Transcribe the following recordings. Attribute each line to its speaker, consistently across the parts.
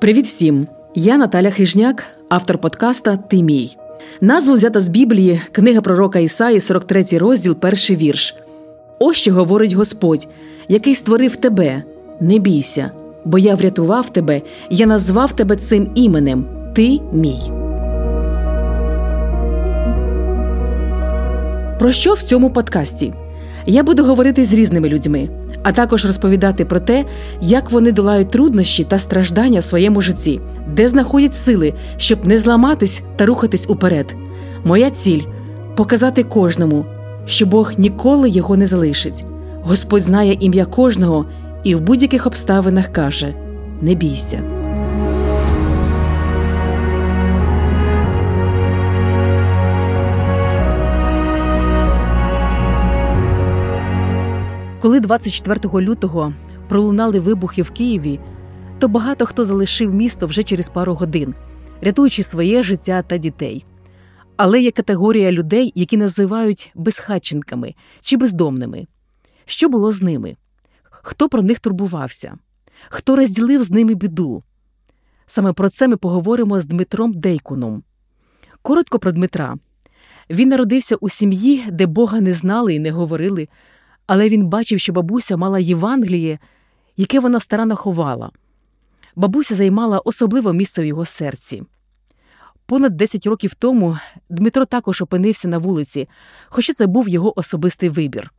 Speaker 1: Привіт всім! Я Наталя Хижняк, автор подкаста Ти мій. Назву взята з Біблії, книга пророка Ісаї, 43 розділ, перший вірш. Ось що говорить Господь, який створив тебе. Не бійся, бо я врятував тебе, я назвав тебе цим іменем. Ти мій. Про що в цьому подкасті? Я буду говорити з різними людьми, а також розповідати про те, як вони долають труднощі та страждання в своєму житті, де знаходять сили, щоб не зламатись та рухатись уперед. Моя ціль показати кожному, що Бог ніколи його не залишить. Господь знає ім'я кожного і в будь-яких обставинах каже: не бійся. Коли 24 лютого пролунали вибухи в Києві, то багато хто залишив місто вже через пару годин, рятуючи своє життя та дітей. Але є категорія людей, які називають безхатченками чи бездомними. Що було з ними? Хто про них турбувався? Хто розділив з ними біду? Саме про це ми поговоримо з Дмитром Дейкуном. Коротко про Дмитра. Він народився у сім'ї, де Бога не знали і не говорили, але він бачив, що бабуся мала Євангеліє, яке вона старанно ховала. Бабуся займала особливе місце в його серці. Понад 10 років тому Дмитро також опинився на вулиці, хоча це був його особистий вибір.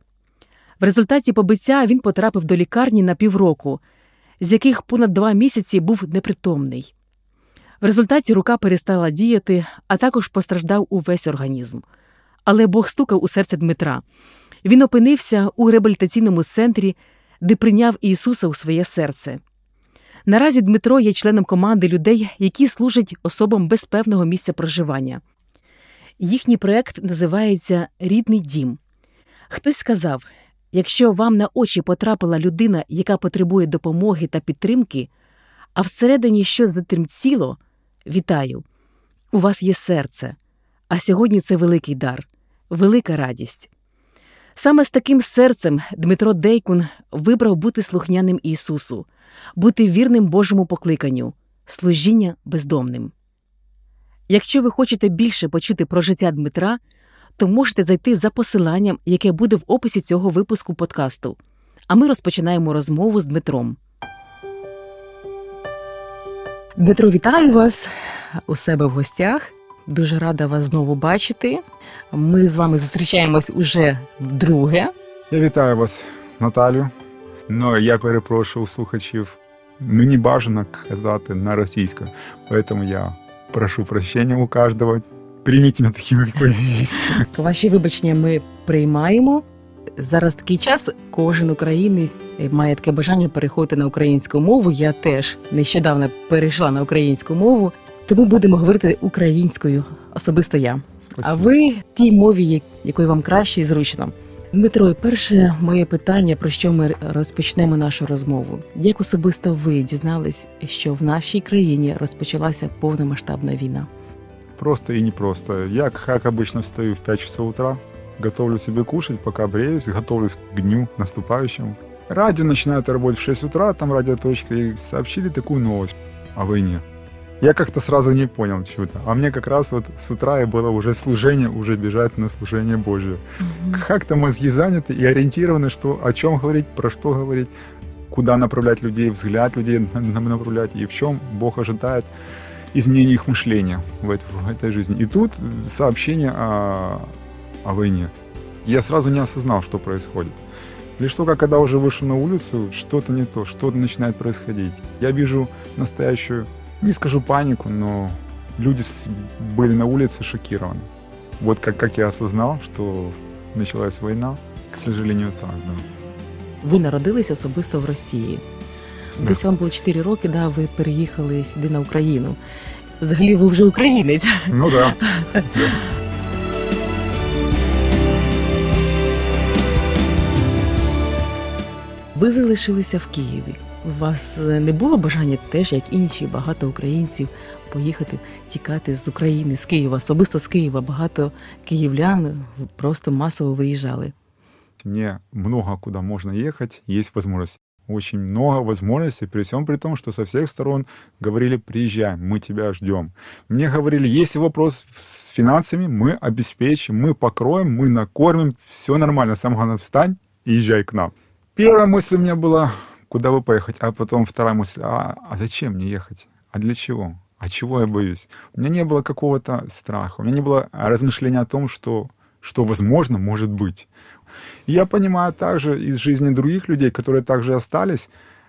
Speaker 1: В результаті побиття він потрапив до лікарні на півроку, з яких понад два місяці був непритомний. В результаті рука перестала діяти, а також постраждав увесь організм. Але Бог стукав у серце Дмитра. Він опинився у реабілітаційному центрі, де прийняв Ісуса у своє серце. Наразі Дмитро є членом команди людей, які служать особам без певного місця проживання. Їхній проект називається Рідний дім. Хтось сказав: якщо вам на очі потрапила людина, яка потребує допомоги та підтримки, а всередині щось затремтіло, вітаю! У вас є серце. А сьогодні це великий дар, велика радість. Саме з таким серцем Дмитро Дейкун вибрав бути слухняним Ісусу, бути вірним Божому покликанню, служіння бездомним. Якщо ви хочете більше почути про життя Дмитра, то можете зайти за посиланням, яке буде в описі цього випуску подкасту. А ми розпочинаємо розмову з Дмитром. Дмитро, вітаю вас у себе в гостях. Дуже рада вас знову бачити. Ми з вами зустрічаємось уже вдруге.
Speaker 2: Я вітаю вас, Наталю. Ну, я перепрошую слухачів. Мені бажано казати на російською, тому я прошу прощення у кожного. Прийміть мене таким, як я є.
Speaker 1: Ваші вибачення ми приймаємо. Зараз такий час, кожен українець має таке бажання переходити на українську мову. Я теж нещодавно перейшла на українську мову, тому будемо говорити українською, особисто я.
Speaker 2: Спасибо.
Speaker 1: А ви тій мові, якою вам краще і зручно. Дмитро, перше моє питання, про що ми розпочнемо нашу розмову. Як особисто ви дізнались, що в нашій країні розпочалася повномасштабна війна?
Speaker 2: Просто и непросто. Я, как обычно, встаю в 5 часов утра, готовлю себе кушать, пока бреюсь, готовлюсь к дню наступающему. Радио начинает работать в 6 утра, там радиоточка, и сообщили такую новость о войне. Я как-то сразу не понял чего-то. А мне как раз вот с утра и было уже служение, уже бежать на служение Божье. Как-то мозги заняты и ориентированы, что, о чем говорить, про что говорить, куда направлять людей, взгляд людей на- на- направлять, и в чем Бог ожидает изменения их мышления в, эт- в этой жизни. И тут сообщение о, о войне. Я сразу не осознал, что происходит. Лишь только когда уже вышел на улицу, что-то не то, что-то начинает происходить. Я вижу настоящую, не скажу панику, но люди были на улице шокированы. Вот как, как я осознал, что началась война, к сожалению, так, да.
Speaker 1: Ви народились особисто в Росії.
Speaker 2: Да.
Speaker 1: Десь вам було 4 роки, да, ви переїхали сюди на Україну. Взагалі, ви вже українець.
Speaker 2: Ну да.
Speaker 1: Ви залишилися в Києві. У вас е, не було бажання теж, як інші багато українців, поїхати тікати з України, з Києва, особисто з Києва. Багато київлян просто масово виїжджали.
Speaker 2: Мне много куда можно ехать, есть возможность. очень много возможностей, при всем при том, что со всех сторон говорили, приезжай, мы тебя ждем. Мне говорили, если вопрос с финансами, мы обеспечим, мы покроем, мы накормим, все нормально, самое главное, встань и езжай к нам. Первая мысль у меня была, куда бы поехать, а потом вторая мысль, а, а зачем мне ехать? А для чего? А чего я боюсь? У меня не было какого-то страха, у меня не было размышления о том, что, что возможно может быть. Я понимаю также из жизни других людей, которые также остались,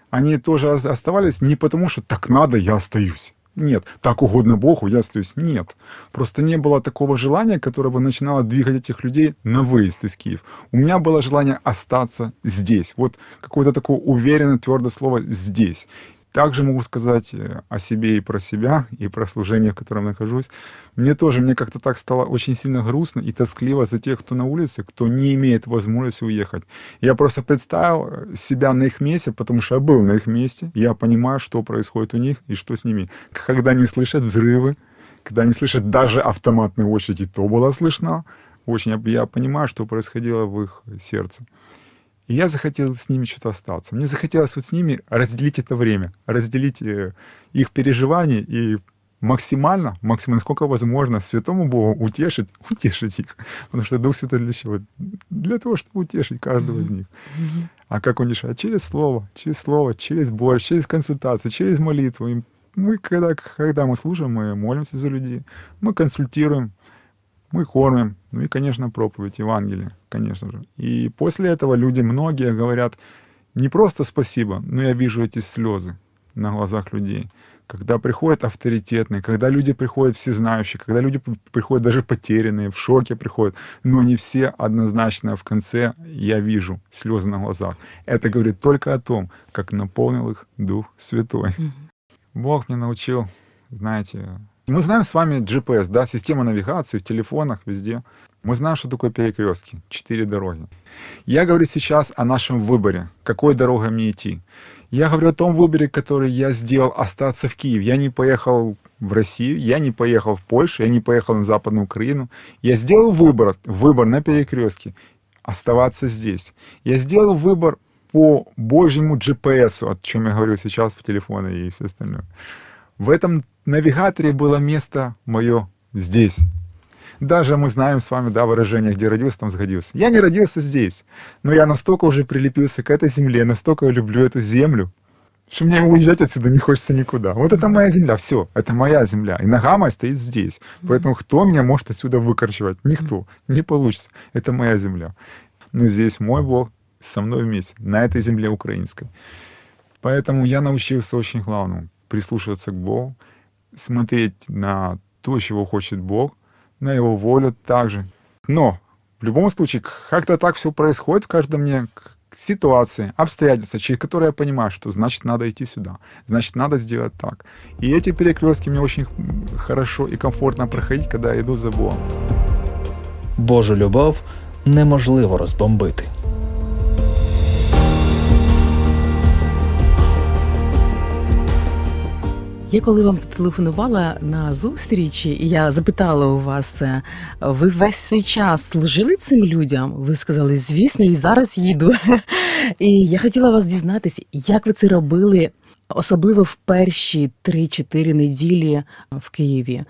Speaker 2: они тоже оставались не потому, что так надо, я остаюсь. Нет, так угодно Богу, я остаюсь. Нет. Просто не было такого желания, которое бы начинало двигать этих людей на выезд из Киева. У меня было желание остаться здесь. Вот какое-то такое уверенное, твердое слово «здесь». Также могу сказать э, о себе и про себя, и про служение, в котором нахожусь. Мне тоже, мне как-то так стало очень сильно грустно и тоскливо за тех, кто на улице, кто не имеет возможности уехать. Я просто представил э, себя на их месте, потому что я был на их месте, я понимаю, что происходит у них и что с ними. Когда они слышат взрывы, когда они слышат даже автоматные очереди, то была слышна. Очень я понимаю, что происходило в их сердце. И я захотел с ними что-то остаться. Мне захотелось вот с ними разделить это время, разделить э, их переживания и максимально, максимально, сколько возможно, святому Богу утешить, утешить их. Потому что Дух Святой для чего? Для того, чтобы утешить каждого из них. А как он решает? Через слово, через слово, через боль, через консультации, через молитву. И мы, когда, когда мы служим, мы молимся за людей, мы консультируем, мы кормим, ну и, конечно, проповедь Евангелия, конечно же. И после этого люди, многие говорят не просто спасибо, но я вижу эти слезы на глазах людей. Когда приходят авторитетные, когда люди приходят всезнающие, когда люди приходят даже потерянные, в шоке приходят, но не все однозначно в конце я вижу слезы на глазах. Это говорит только о том, как наполнил их Дух Святой. Бог мне научил, знаете, мы знаем с вами GPS, да, система навигации в телефонах, везде. Мы знаем, что такое перекрестки, четыре дороги. Я говорю сейчас о нашем выборе, какой дорогой мне идти. Я говорю о том выборе, который я сделал остаться в Киеве. Я не поехал в Россию, я не поехал в Польшу, я не поехал на Западную Украину. Я сделал выбор, выбор на перекрестке, оставаться здесь. Я сделал выбор по Божьему GPS, о чем я говорю сейчас по телефону и все остальное. В этом навигаторе было место мое здесь. Даже мы знаем с вами, да, выражение, где родился, там сгодился. Я не родился здесь, но я настолько уже прилепился к этой земле, настолько люблю эту землю, что мне уезжать отсюда не хочется никуда. Вот это моя земля, все, это моя земля. И нога моя стоит здесь. Поэтому кто меня может отсюда выкорчевать? Никто. Не получится. Это моя земля. Но здесь мой Бог со мной вместе, на этой земле украинской. Поэтому я научился очень главному прислушиваться к Богу, смотреть на то, чего хочет Бог, на Его волю также. Но в любом случае, как-то так все происходит в каждом мне ситуации, обстоятельства, через которые я понимаю, что значит надо идти сюда, значит надо сделать так. И эти перекрестки мне очень хорошо и комфортно проходить, когда я иду за Богом.
Speaker 3: Божу любов неможливо розбомбити.
Speaker 1: Я коли вам зателефонувала на зустрічі, і я запитала у вас, е, ви весь цей час служили цим людям? Ви сказали, звісно, і зараз їду. І я хотіла вас дізнатися, як ви це робили, особливо в перші 3-4 неділі в Києві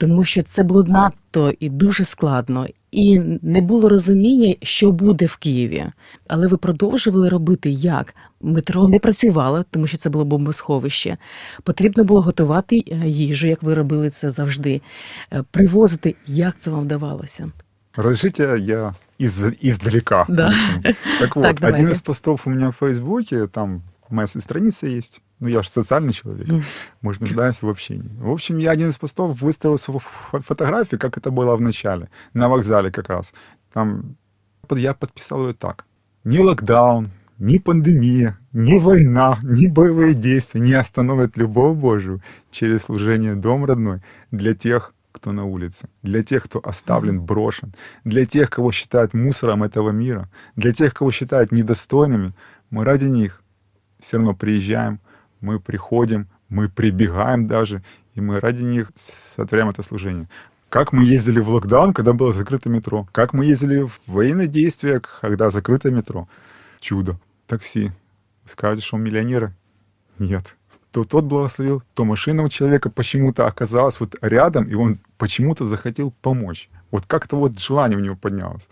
Speaker 1: тому що це було надто і дуже складно, і не було розуміння, що буде в Києві. Але ви продовжували робити як? Метро не працювало, тому що це було бомбосховище. Потрібно було готувати е, їжу, як ви робили це завжди, е, привозити. Як це вам вдавалося?
Speaker 2: Разрешите, я из, издалека.
Speaker 1: Да.
Speaker 2: Так вот, так, один из постов у меня в Фейсбуке, там моя страница есть, ну, я же социальный человек, мы же нуждаемся в общении. В общем, я один из постов выставил свою фотографию, как это было в начале, на вокзале как раз. Там я подписал ее так. Ни локдаун, ни пандемия, ни война, ни боевые действия не остановят любовь Божию через служение Дом родной для тех, кто на улице, для тех, кто оставлен, брошен, для тех, кого считают мусором этого мира, для тех, кого считают недостойными. Мы ради них все равно приезжаем, мы приходим, мы прибегаем даже, и мы ради них сотворяем это служение. Как мы ездили в локдаун, когда было закрыто метро. Как мы ездили в военные действия, когда закрыто метро. Чудо. Такси. Скажете, что он миллионер? Нет. То тот благословил, то машина у человека почему-то оказалась вот рядом, и он почему-то захотел помочь. Вот как-то вот желание у него поднялось.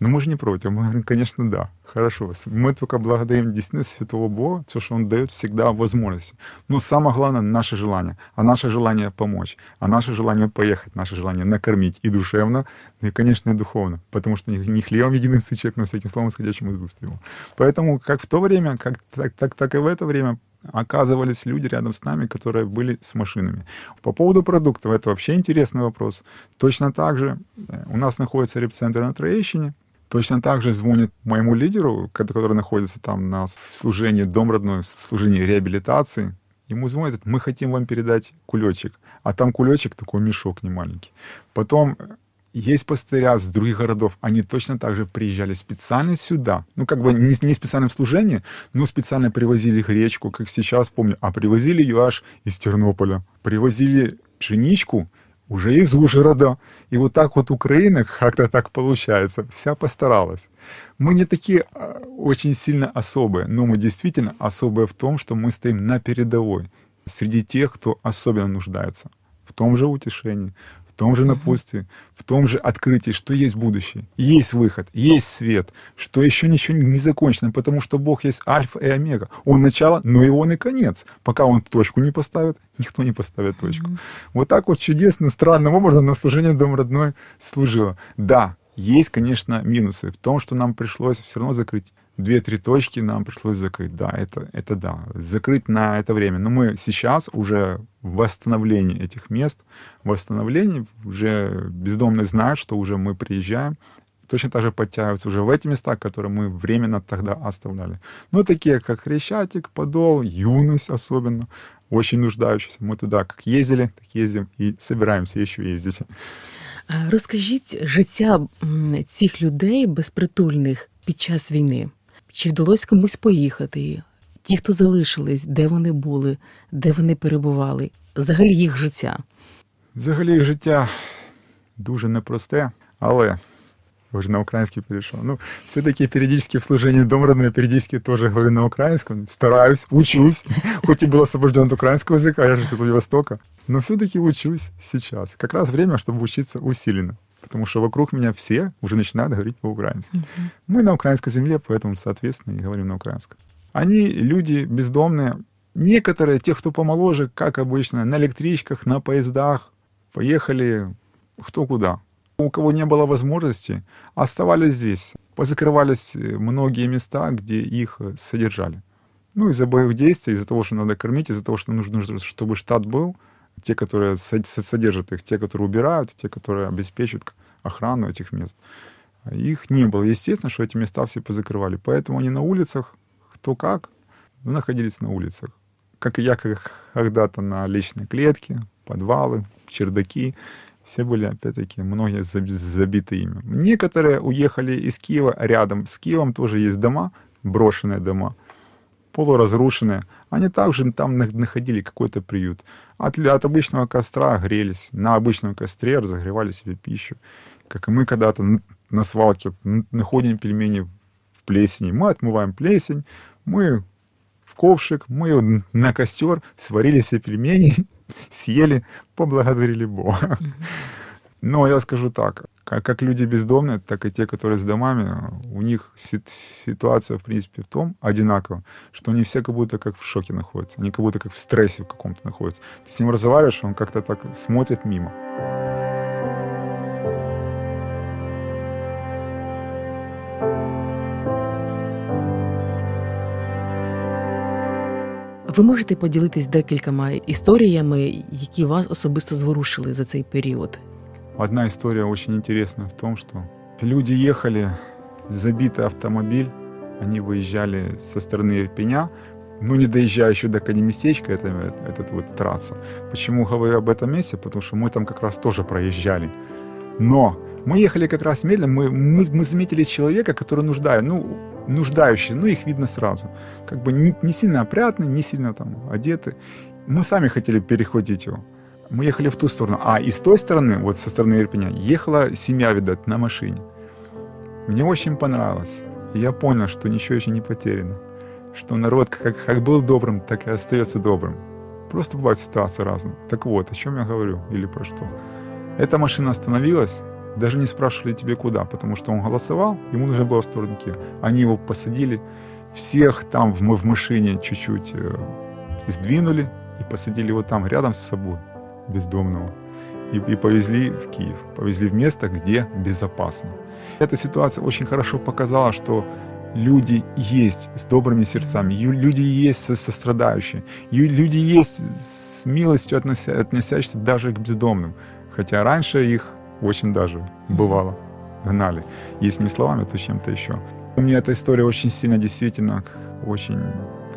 Speaker 2: Но мы же не против. Мы говорим, конечно, да. Хорошо. Мы только благодарим действительно Святого Бога, то, что Он дает всегда возможности. Но самое главное — наше желание. А наше желание помочь. А наше желание поехать. Наше желание накормить и душевно, и, конечно, и духовно. Потому что не хлебом единый человек, но всяким словом, исходящим из уст его. Поэтому как в то время, как, так, так, так и в это время оказывались люди рядом с нами, которые были с машинами. По поводу продуктов, это вообще интересный вопрос. Точно так же э, у нас находится репцентр на Троещине, Точно так же звонит моему лидеру, который находится там на служении Дом родной, служении реабилитации. Ему звонят, мы хотим вам передать кулечек. А там кулечек такой мешок не маленький. Потом э, есть пастыря с других городов, они точно так же приезжали специально сюда. Ну, как бы не, не специально в служении, но специально привозили гречку, как сейчас помню, а привозили ее аж из Тернополя. Привозили пшеничку, уже из Ужгорода. И вот так вот Украина, как-то так получается, вся постаралась. Мы не такие а, очень сильно особые, но мы действительно особые в том, что мы стоим на передовой среди тех, кто особенно нуждается в том же утешении, том же напутствии, в том же открытии, что есть будущее, есть выход, есть свет, что еще ничего не закончено, потому что Бог есть альфа и омега. Он начало, но и он и конец. Пока он точку не поставит, никто не поставит точку. Mm-hmm. Вот так вот чудесно, странным образом на служение Дом родной служило. Да, есть, конечно, минусы в том, что нам пришлось все равно закрыть две-три точки нам пришлось закрыть. Да, это, это да, закрыть на это время. Но мы сейчас уже в восстановлении этих мест, в восстановлении уже бездомные знают, что уже мы приезжаем, точно так же подтягиваются уже в эти места, которые мы временно тогда оставляли. Ну, такие, как Хрещатик, Подол, Юность особенно, очень нуждающиеся. Мы туда как ездили, так ездим и собираемся еще ездить.
Speaker 1: Розкажіть життя цих людей безпритульних під час війни. Чи вдалося комусь поїхати? Ті, хто залишились, де вони були, де вони перебували, взагалі їх життя?
Speaker 2: Взагалі їх життя дуже непросте, але уже на украинский перешел. Ну, все-таки периодически в служении Дом родной, периодически тоже говорю на украинском. Стараюсь, учусь. Хоть и был освобожден от украинского языка, я же с Владивостока. Но все-таки учусь сейчас. Как раз время, чтобы учиться усиленно Потому что вокруг меня все уже начинают говорить по-украински. Mm-hmm. Мы на украинской земле, поэтому, соответственно, и говорим на украинском. Они люди бездомные. Некоторые, те, кто помоложе, как обычно, на электричках, на поездах, поехали кто куда. У кого не было возможности, оставались здесь. Позакрывались э, многие места, где их э, содержали. Ну, из-за боевых действий, из-за того, что надо кормить, из-за того, что нужно, чтобы штат был, те, которые содержат их, те, которые убирают, те, которые обеспечивают охрану этих мест. Их не было. Естественно, что эти места все позакрывали. Поэтому они на улицах, кто как, находились на улицах. Как и я когда-то на личной клетке, подвалы, чердаки. Все были, опять-таки, многие забиты ими. Некоторые уехали из Киева, рядом с Киевом тоже есть дома, брошенные дома, полуразрушенные. Они также там находили какой-то приют. От, от обычного костра грелись, на обычном костре разогревали себе пищу как и мы когда-то на свалке находим пельмени в плесени. Мы отмываем плесень, мы в ковшик, мы на костер сварили себе пельмени, съели, поблагодарили Бога. Но я скажу так, как, как люди бездомные, так и те, которые с домами, у них ситуация, в принципе, в том, одинаково, что они все как будто как в шоке находятся, они как будто как в стрессе в каком-то находятся. Ты с ним разговариваешь, он как-то так смотрит мимо.
Speaker 1: Ви можете поділитись декількома історіями, які вас особисто зворушили за цей період?
Speaker 2: Одна история очень интересная в том, что люди ехали, забитый автомобиль, они выезжали со стороны Ирпеня, но не доезжая еще до местечка, это, этот вот трасса. Почему говорю об этом месте? Потому что мы там как раз тоже проезжали. Но мы ехали как раз медленно, мы, мы, мы заметили человека, который нуждает, ну, нуждающийся, ну, их видно сразу. Как бы не, не сильно опрятный, не сильно там одеты. Мы сами хотели перехватить его. Мы ехали в ту сторону. А и с той стороны, вот со стороны Ирпеня, ехала семья, видать, на машине. Мне очень понравилось. И я понял, что ничего еще не потеряно. что народ как, как был добрым, так и остается добрым. Просто бывают ситуации разные. Так вот, о чем я говорю или про что. Эта машина остановилась, даже не спрашивали тебе куда, потому что он голосовал, ему нужно было в сторону Киева. Они его посадили, всех там в, в машине чуть-чуть э, сдвинули и посадили его там рядом с собой, бездомного. И, и повезли в Киев, повезли в место, где безопасно. Эта ситуация очень хорошо показала, что люди есть с добрыми сердцами, люди есть сострадающие, люди есть с милостью относя, относящиеся даже к бездомным. Хотя раньше их очень даже бывало гнали. Если не словами, то чем-то еще. Мне эта история очень сильно действительно очень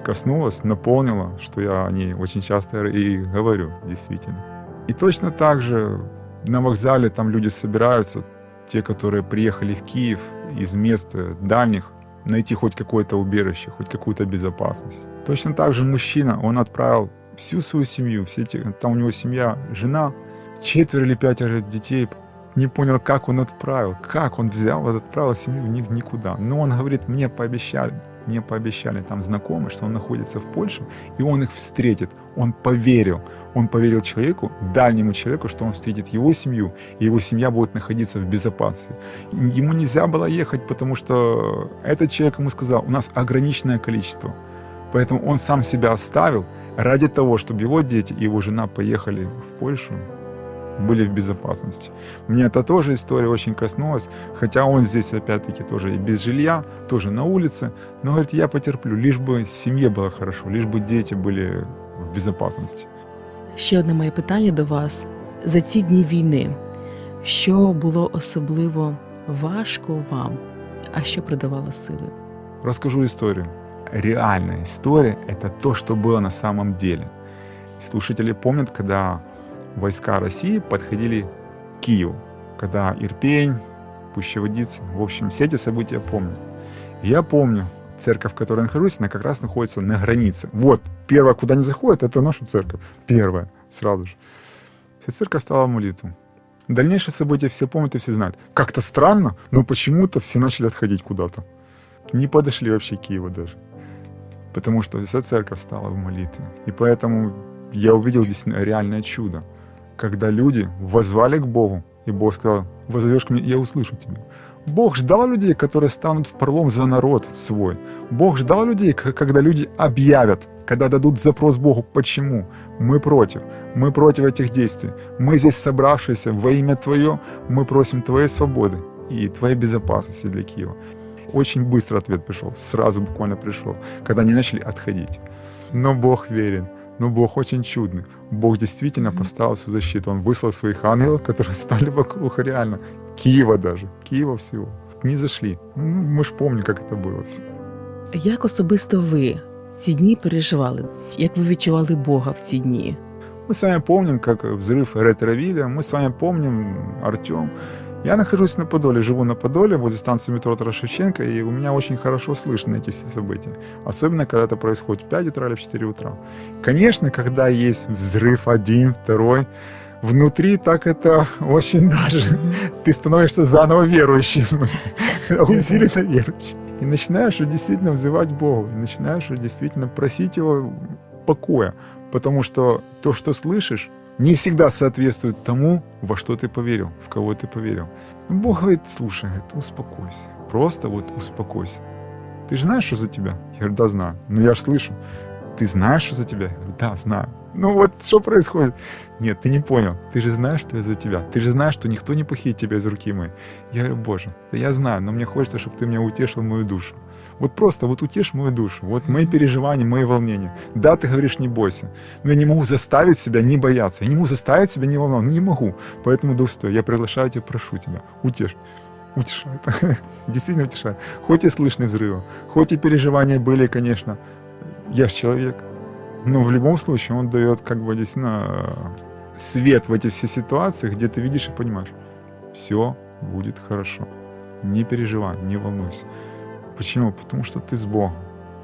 Speaker 2: коснулась, наполнила, что я о ней очень часто и говорю, действительно. И точно так же на вокзале там люди собираются, те, которые приехали в Киев из мест дальних, найти хоть какое-то убежище, хоть какую-то безопасность. Точно так же мужчина, он отправил всю свою семью, все эти, там у него семья, жена, четверо или пятеро детей, не понял, как он отправил, как он взял, отправил семью никуда. Но он говорит, мне пообещали, мне пообещали там знакомые, что он находится в Польше, и он их встретит. Он поверил. Он поверил человеку, дальнему человеку, что он встретит его семью, и его семья будет находиться в безопасности. Ему нельзя было ехать, потому что этот человек ему сказал, у нас ограниченное количество. Поэтому он сам себя оставил ради того, чтобы его дети и его жена поехали в Польшу были в безопасности. Мне эта тоже история очень коснулась, хотя он здесь опять-таки тоже и без жилья, тоже на улице, но говорит, я потерплю, лишь бы семье было хорошо, лишь бы дети были в безопасности.
Speaker 1: Ще одне моє питання до вас за ці дні війни. Що було особливо важко вам, а що придавало сили?
Speaker 2: Расскажу историю. Реальная история – это то, что было на самом деле. Слушатели помнят, когда войска России подходили к Киеву, когда Ирпень, Пущеводиц, в общем, все эти события помню. Я помню, церковь, в которой я нахожусь, она как раз находится на границе. Вот, первое, куда не заходит, это наша церковь. Первое, сразу же. Вся церковь стала молитву. Дальнейшие события все помнят и все знают. Как-то странно, но почему-то все начали отходить куда-то. Не подошли вообще к Киеву даже. Потому что вся церковь стала в молитве. И поэтому я увидел здесь реальное чудо когда люди возвали к Богу, и Бог сказал, «Возовешь ко мне, я услышу тебя». Бог ждал людей, которые станут в пролом за народ свой. Бог ждал людей, когда люди объявят, когда дадут запрос Богу, почему мы против, мы против этих действий. Мы здесь собравшиеся во имя Твое, мы просим Твоей свободы и Твоей безопасности для Киева. Очень быстро ответ пришел, сразу буквально пришел, когда они начали отходить. Но Бог верен. Но Бог очень чудный. Бог действительно поставил всю защиту. Он выслал своих ангелов, которые стали вокруг реально. Киева даже. Киева всего. Не зашли. Ну, ми ж помним, як це було.
Speaker 1: Як особисто ви ці дні переживали? Як ви відчували Бога в ці дні?
Speaker 2: Мы с вами помним, как взрыв ретровиля, мы с вами помним Артем, я нахожусь на Подоле, живу на Подоле, возле станции метро Тарашевченко, и у меня очень хорошо слышно эти все события. Особенно, когда это происходит в 5 утра или в 4 утра. Конечно, когда есть взрыв один, второй, внутри так это очень даже... Ты становишься заново верующим, усиленно верующим. И начинаешь действительно взывать Богу, и начинаешь действительно просить Его покоя, потому что то, что слышишь, не всегда соответствует тому, во что ты поверил, в кого ты поверил. Бог говорит, слушай, говорит, успокойся. Просто вот успокойся. Ты же знаешь, что за тебя? Я говорю, да, знаю. Ну, я же слышу. Ты знаешь, что за тебя? Я говорю, да, знаю. Ну вот что происходит? Нет, ты не понял. Ты же знаешь, что я за тебя. Ты же знаешь, что никто не похитит тебя из руки моей. Я говорю, Боже, да я знаю, но мне хочется, чтобы ты меня утешил мою душу. Вот просто вот утешь мою душу, вот мои переживания, мои волнения. Да, ты говоришь, не бойся, но я не могу заставить себя не бояться, я не могу заставить себя не волноваться, ну не могу. Поэтому, Дух Святой, я приглашаю тебя, прошу тебя, утешь. Утешает. Действительно утешает. Хоть и слышны взрывы, хоть и переживания были, конечно. Я же человек. Но в любом случае он дает как бы действительно свет в эти все ситуации, где ты видишь и понимаешь, все будет хорошо. Не переживай, не волнуйся. Почему? Потому что ты с Богом.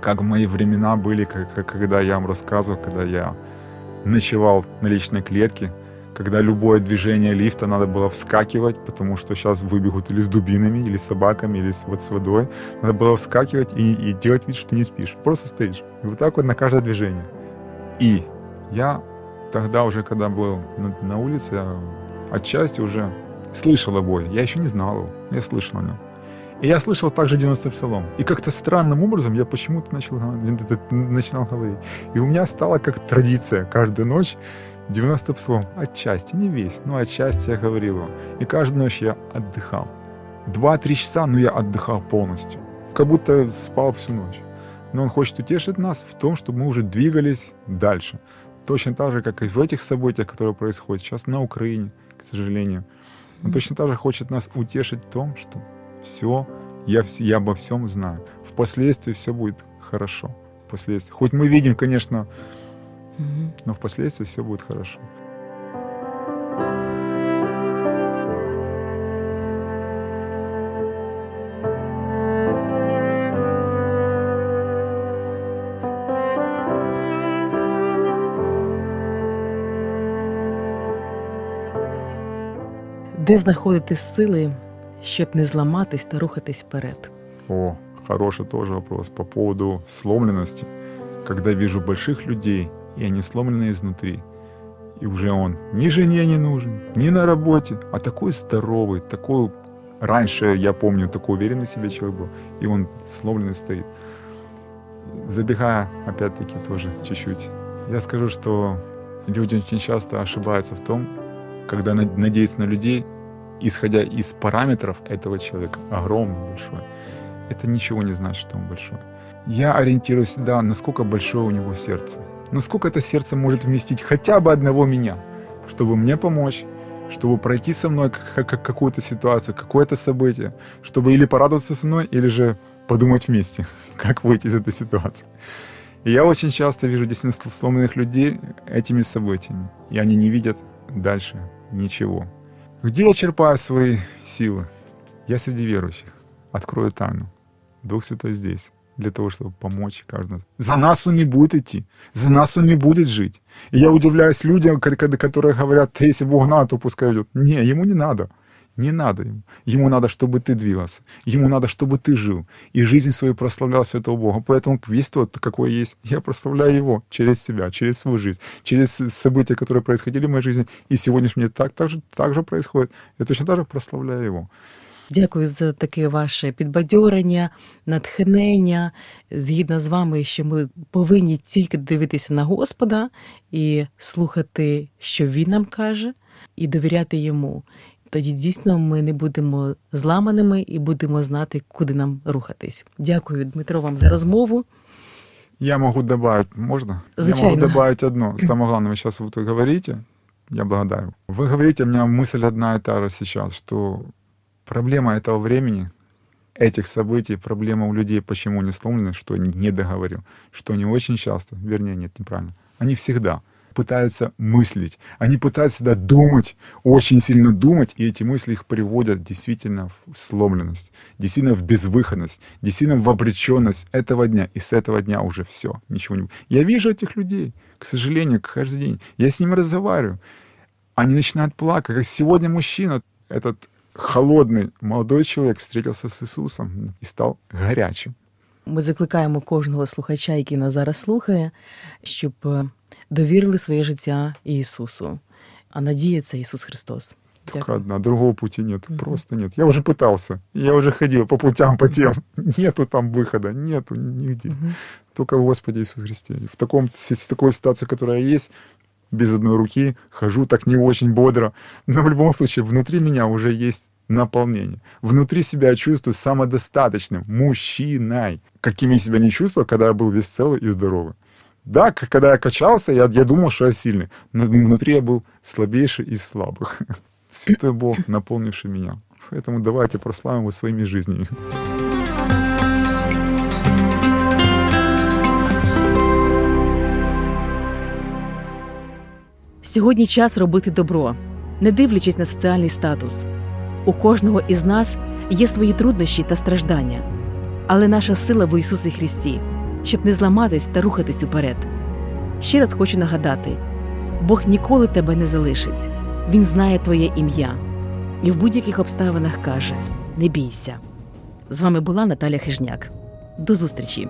Speaker 2: Как мои времена были, как, когда я вам рассказывал, когда я ночевал на личной клетке, когда любое движение лифта надо было вскакивать, потому что сейчас выбегут или с дубинами, или с собаками, или с, вот с водой. Надо было вскакивать и, и делать вид, что не спишь. Просто стоишь. И вот так вот на каждое движение. И я тогда уже, когда был на, на улице, отчасти уже слышал о. Я еще не знал его, я слышал о нем. И я слышал также 90 псалом. И как-то странным образом я почему-то начал, начинал говорить. И у меня стала как традиция каждую ночь 90 псалом. Отчасти, не весь, но отчасти я говорил его. И каждую ночь я отдыхал. Два-три часа, но я отдыхал полностью. Как будто спал всю ночь. Но он хочет утешить нас в том, чтобы мы уже двигались дальше. Точно так же, как и в этих событиях, которые происходят сейчас на Украине, к сожалению. Он точно так же хочет нас утешить в том, что все, я, я обо всем знаю. Впоследствии все будет хорошо. Впоследствии. Хоть мы видим, конечно, но впоследствии все будет хорошо.
Speaker 1: Де знаходити сили, щоб не зламатись та рухатись вперед?
Speaker 2: О, хороший тоже вопрос по поводу сломленности. Когда вижу больших людей, и они сломлены изнутри, и уже он ни жене не нужен, ни на работе, а такой здоровый, такой... Раньше, я помню, такой уверенный в себе человек был, и он сломленный стоит. Забегая, опять-таки, тоже чуть-чуть, я скажу, что люди очень часто ошибаются в том, когда надеются на людей, исходя из параметров этого человека, огромный, большой, это ничего не значит, что он большой. Я ориентируюсь всегда, насколько большое у него сердце. Насколько это сердце может вместить хотя бы одного меня, чтобы мне помочь, чтобы пройти со мной какую-то ситуацию, какое-то событие, чтобы или порадоваться со мной, или же подумать вместе, как выйти из этой ситуации. И я очень часто вижу действительно сломанных людей этими событиями, и они не видят дальше ничего. Где я черпаю свои силы? Я среди верующих. Открою тайну. Дух Святой здесь для того, чтобы помочь каждому. За нас он не будет идти, за нас он не будет жить. И я удивляюсь людям, которые говорят, если Бог надо, то пускай идет. Не, ему не надо. Не надо ему. Ему надо, чтобы ты двигался. Ему надо, чтобы ты жил. И жизнь свою прославлял Святого Бога. Поэтому весь тот, какой есть, я прославляю его через себя, через свою жизнь, через события, которые происходили в моей жизни. И сегодня мне так, так, же, так же происходит. Я точно так же прославляю его.
Speaker 1: Дякую за таке ваше підбадьорення, натхнення. Згідно з вами, що ми повинні тільки дивитися на Господа і слухати, що Він нам каже, і довіряти йому. Тоді дійсно ми не будемо зламаними і будемо знати, куди нам рухатись. Дякую, Дмитро, вам за розмову.
Speaker 2: Я могу добавить, можно?
Speaker 1: Звичайно.
Speaker 2: Я могу добавить одно. Самое главное, вы сейчас вот вы говорите, я благодарю. Вы говорите, у меня мысль одна и та же сейчас, что проблема этого времени, этих событий, проблема у людей, почему они сломлены, что они не договорил, что они очень часто, вернее, нет, неправильно, они всегда пытаются мыслить, они пытаются всегда думать, очень сильно думать, и эти мысли их приводят действительно в сломленность, действительно в безвыходность, действительно в обреченность этого дня, и с этого дня уже все, ничего не... Я вижу этих людей, к сожалению, каждый день, я с ними разговариваю, они начинают плакать, как сегодня мужчина, этот холодний молодой чоловік встретився з Ісусом і став гарячим.
Speaker 1: Ми закликаємо кожного слухача, який нас зараз слухає, щоб е, довірили своє життя Ісусу. А надія це Ісус Христос.
Speaker 2: Только одна, другого пути нет, угу. просто нет. Я уже пытался, я уже ходил по путям, по тем. Нету там выхода, нету нигде. Угу. Только в Господе Иисус Христе. В, таком, в такой ситуации, которая есть, без одной руки, хожу так не очень бодро. Но в любом случае, внутри меня уже есть наполнение. Внутри себя я чувствую самодостаточным, мужчиной. Каким я себя не чувствовал, когда я был весь целый и здоровый. Да, когда я качался, я, я думал, что я сильный. Но внутри я был слабейший из слабых. Святой Бог, наполнивший меня. Поэтому давайте прославим его своими жизнями.
Speaker 1: Сьогодні час робити добро, не дивлячись на соціальний статус. У кожного із нас є свої труднощі та страждання, але наша сила в Ісусі Христі, щоб не зламатись та рухатись уперед. Ще раз хочу нагадати: Бог ніколи тебе не залишить. Він знає твоє ім'я і в будь-яких обставинах каже: Не бійся. З вами була Наталя Хижняк. До зустрічі!